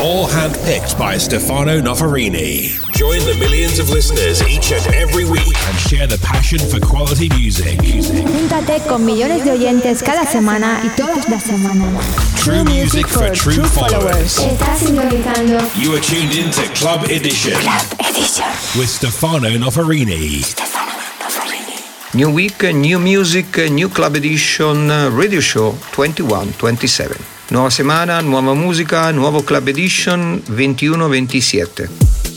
All handpicked by Stefano Noferini. Join the millions of listeners each and every week and share the passion for quality music. Júntate con millones de oyentes cada semana y todas las semanas. True music for true followers. Estás sintonizando You are tuned in to Club Edition Club Edition. with Stefano Noferini. New week, new music, new club edition, uh, radio show 21-27. Nuova settimana, nuova musica, nuovo club edition 21-27.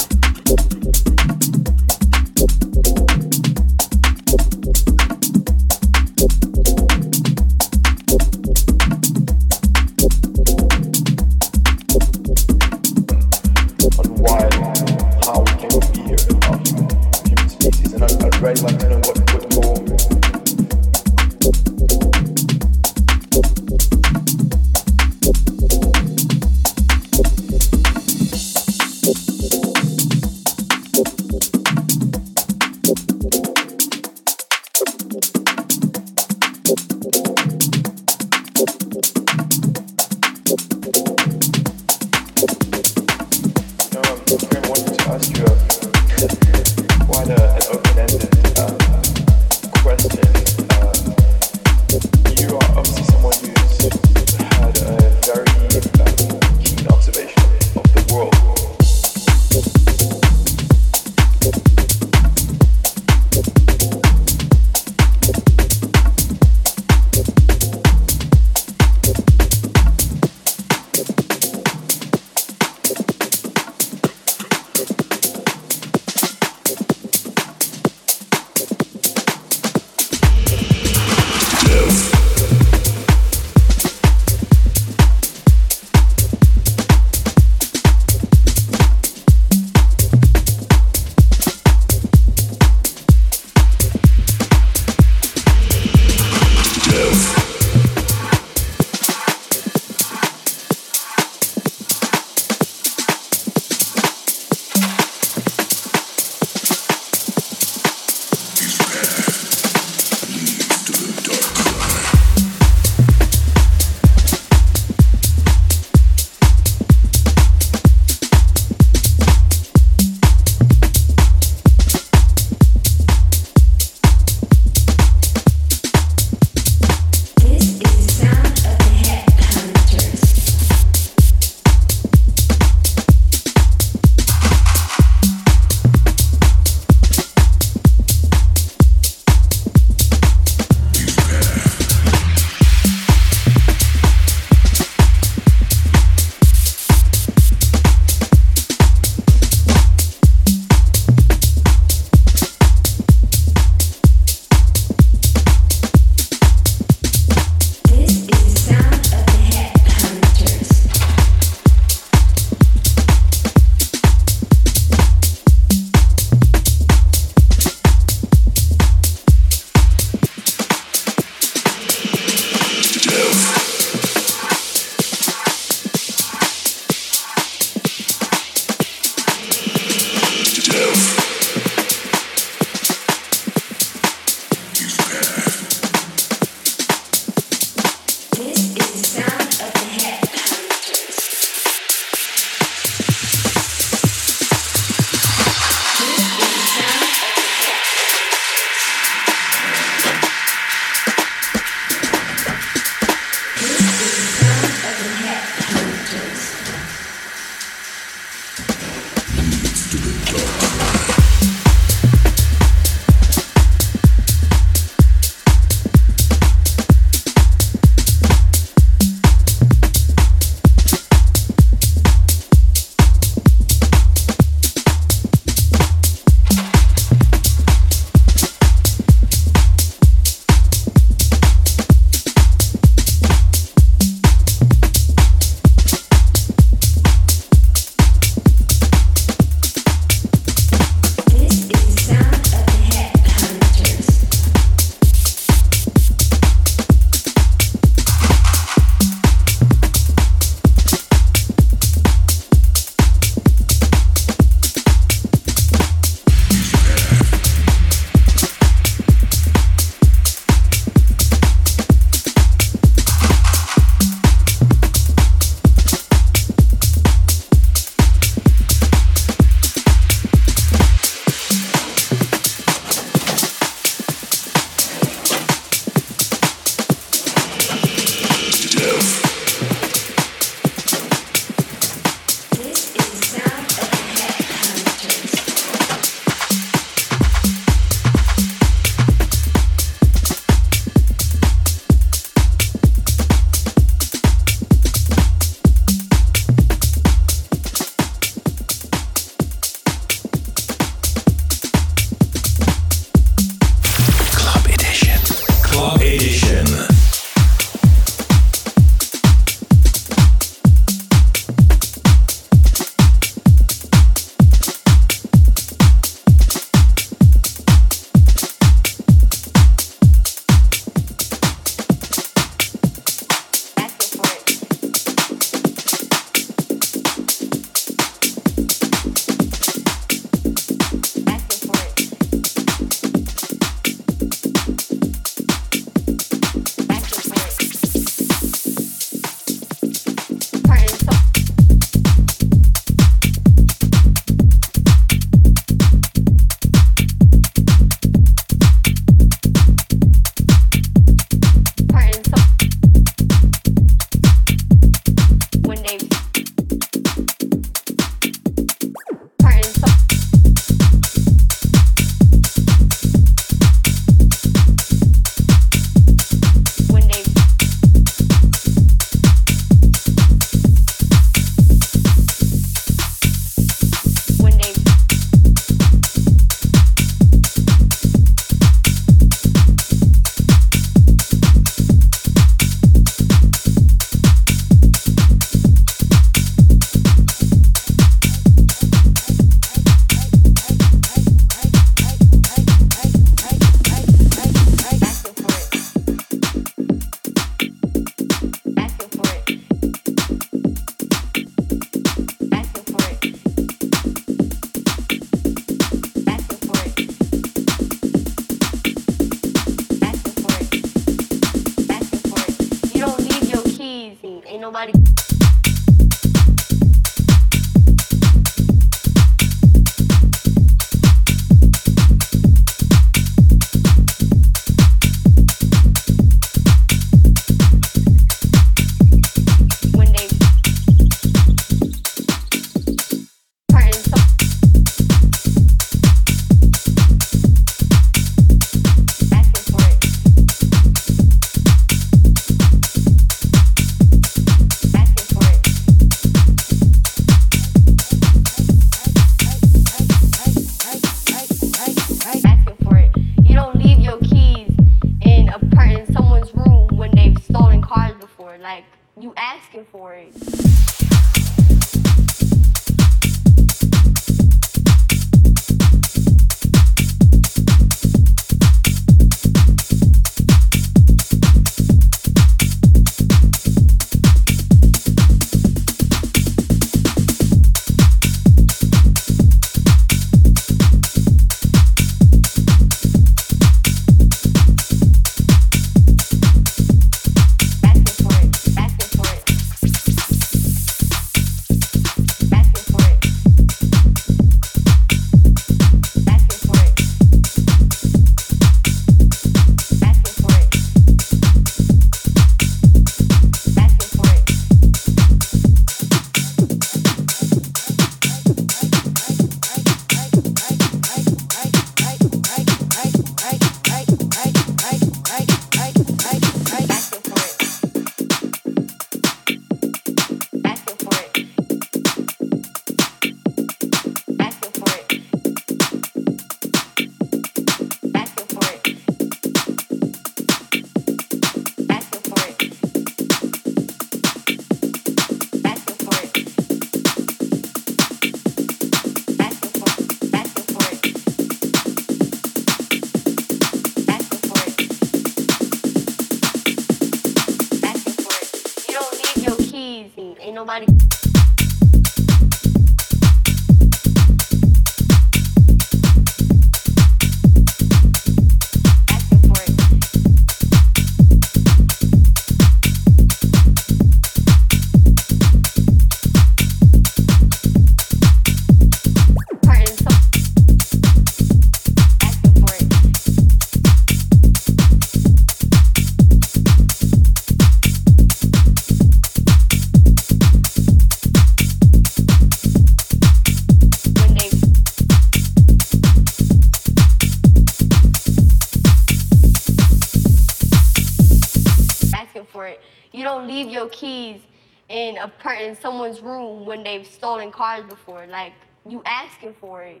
Keys in a in someone's room when they've stolen cars before. Like you asking for it.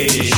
Hey.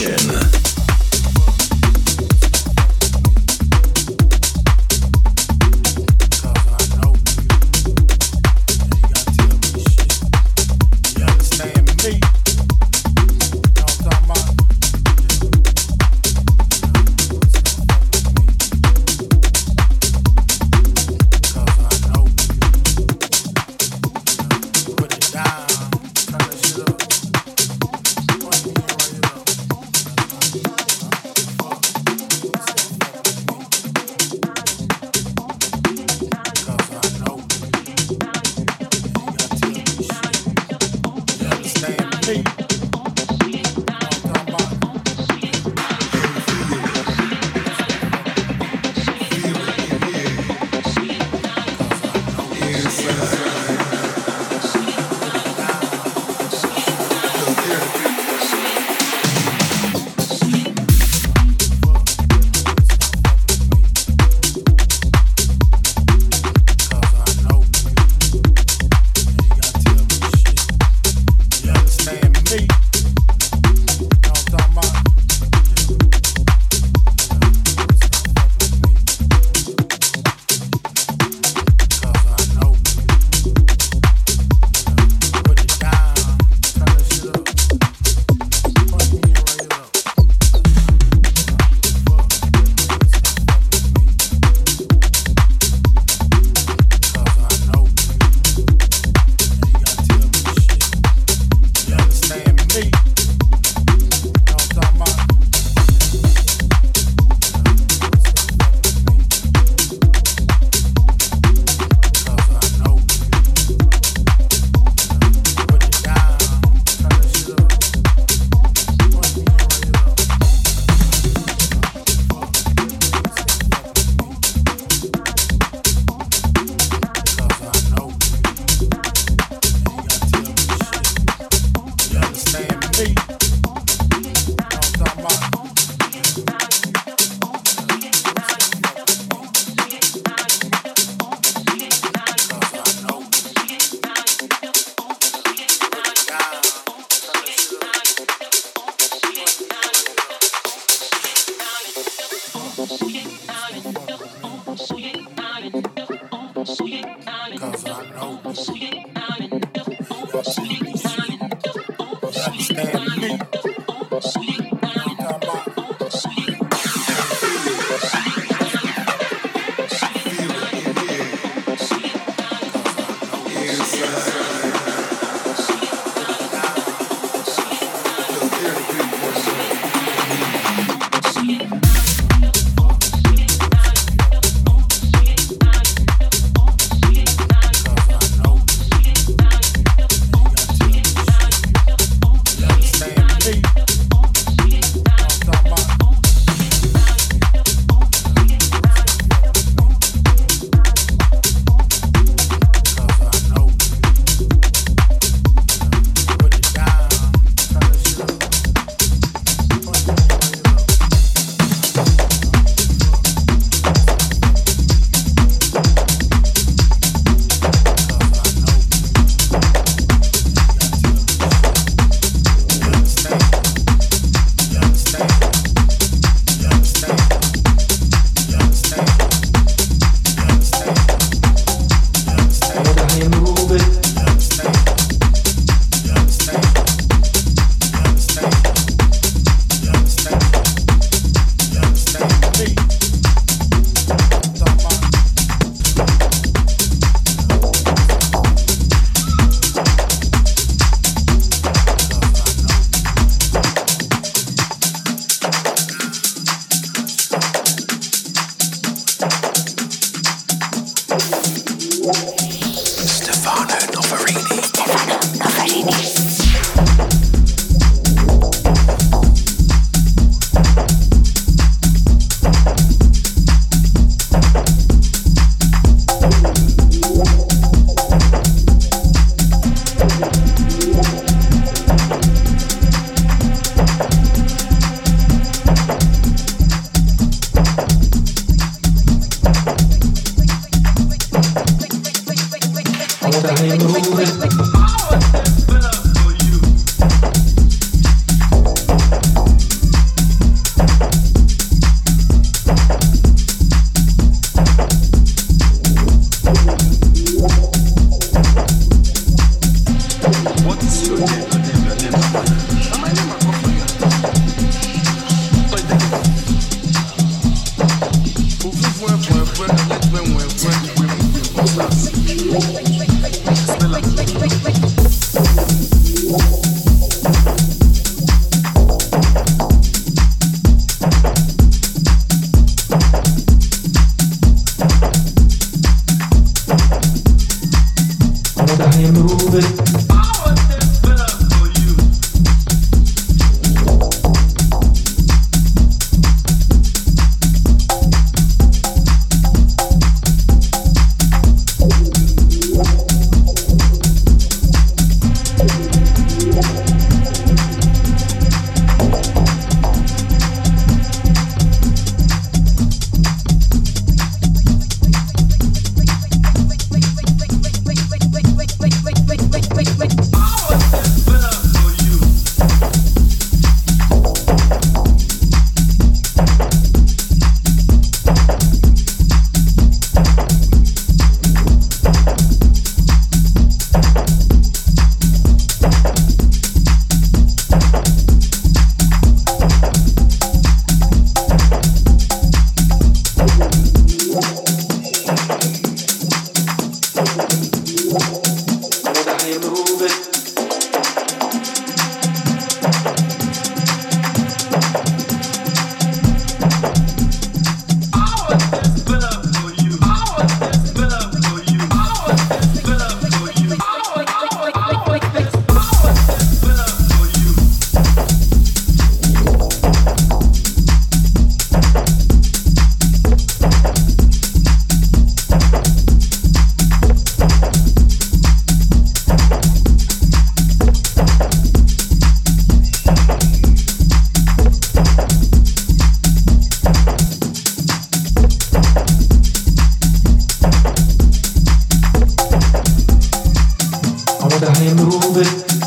dahin moving.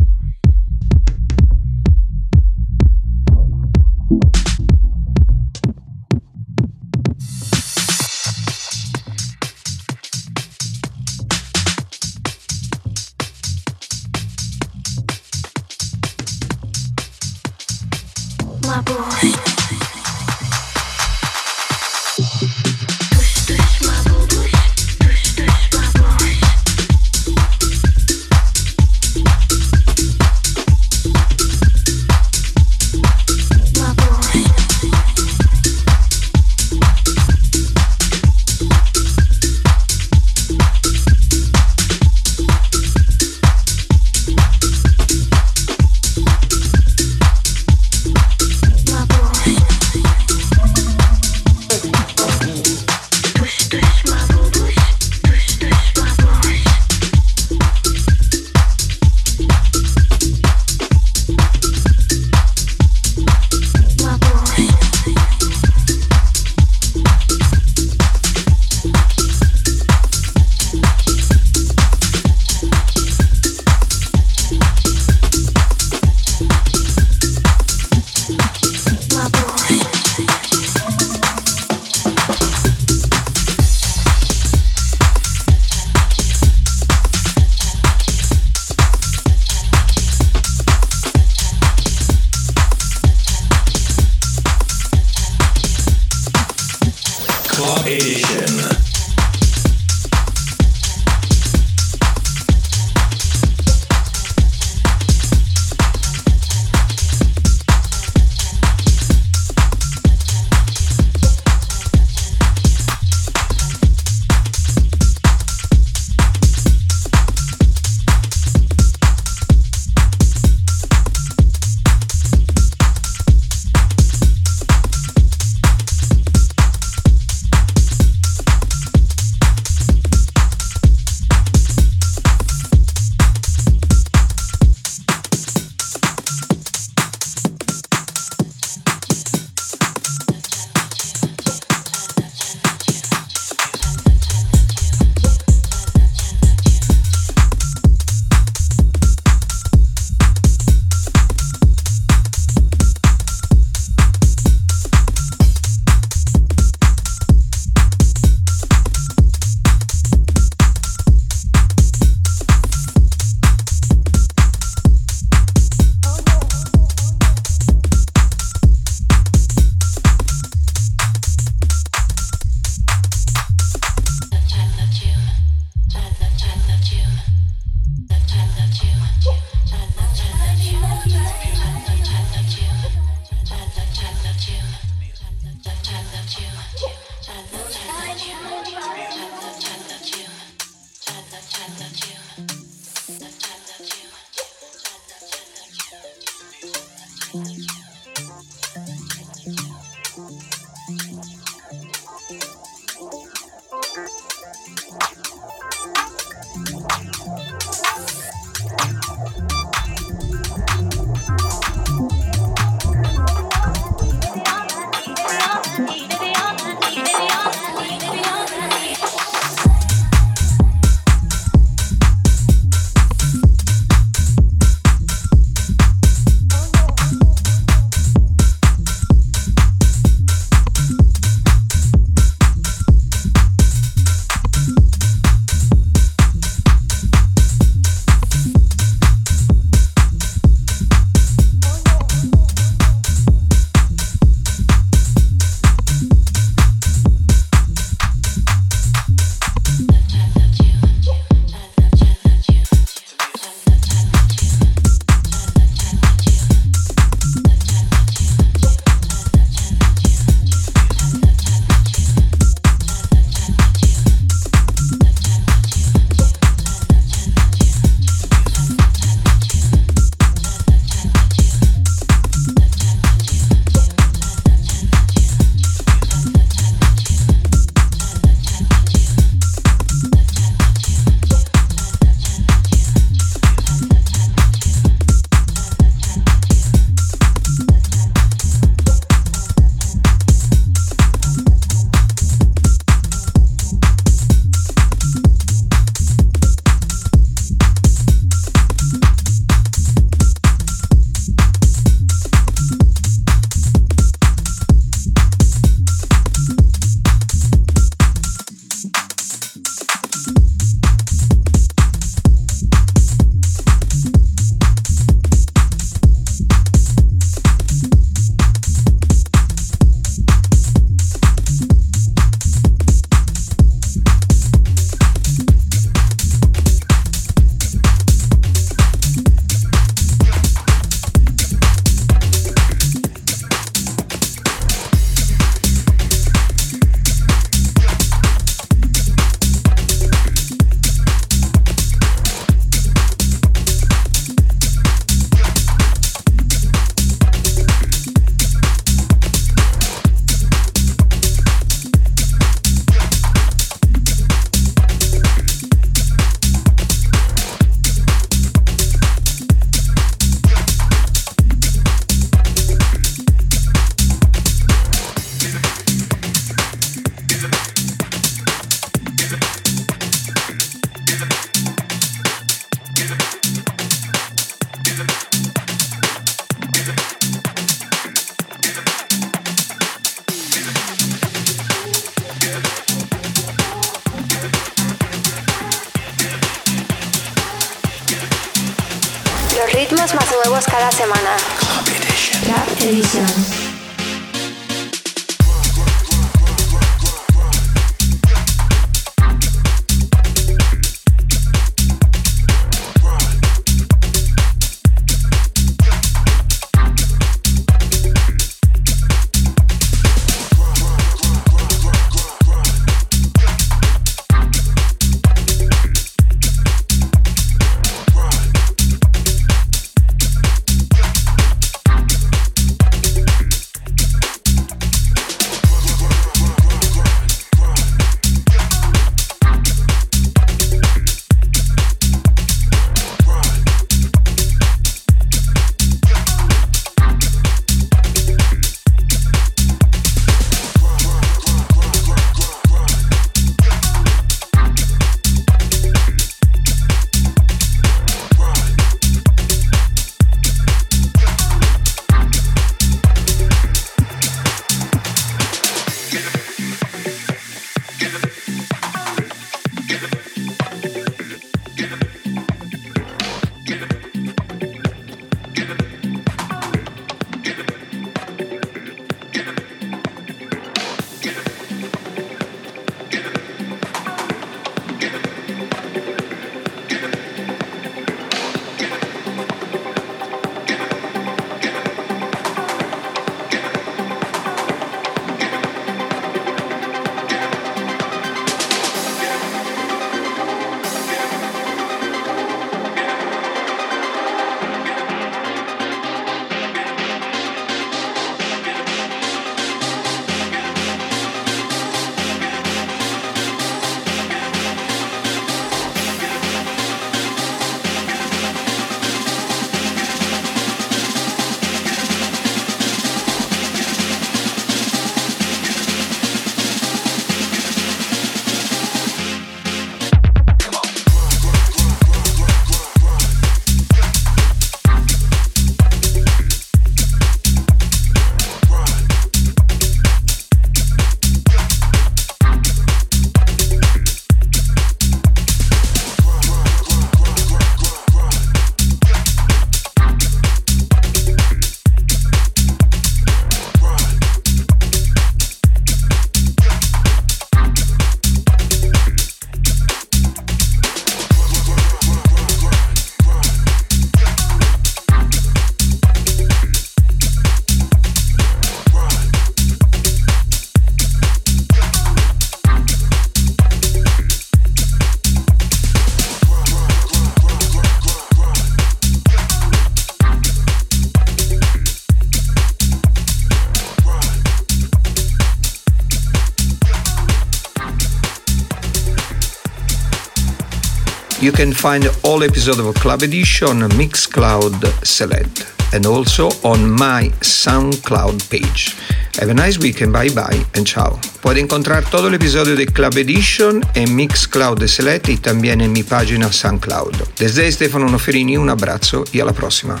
You can find all episodes of Club Edition on Mixcloud Select and also on my SoundCloud page. Have a nice weekend, bye bye and ciao. Puedes encontrar todo el episodio de Club Edition en Mixcloud Select y también en mi página SoundCloud. Desde Stefano Noferini un abrazo y alla prossima.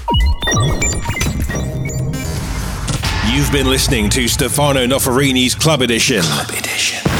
You've been listening to Stefano Noferini's Club Edition. Club Edition.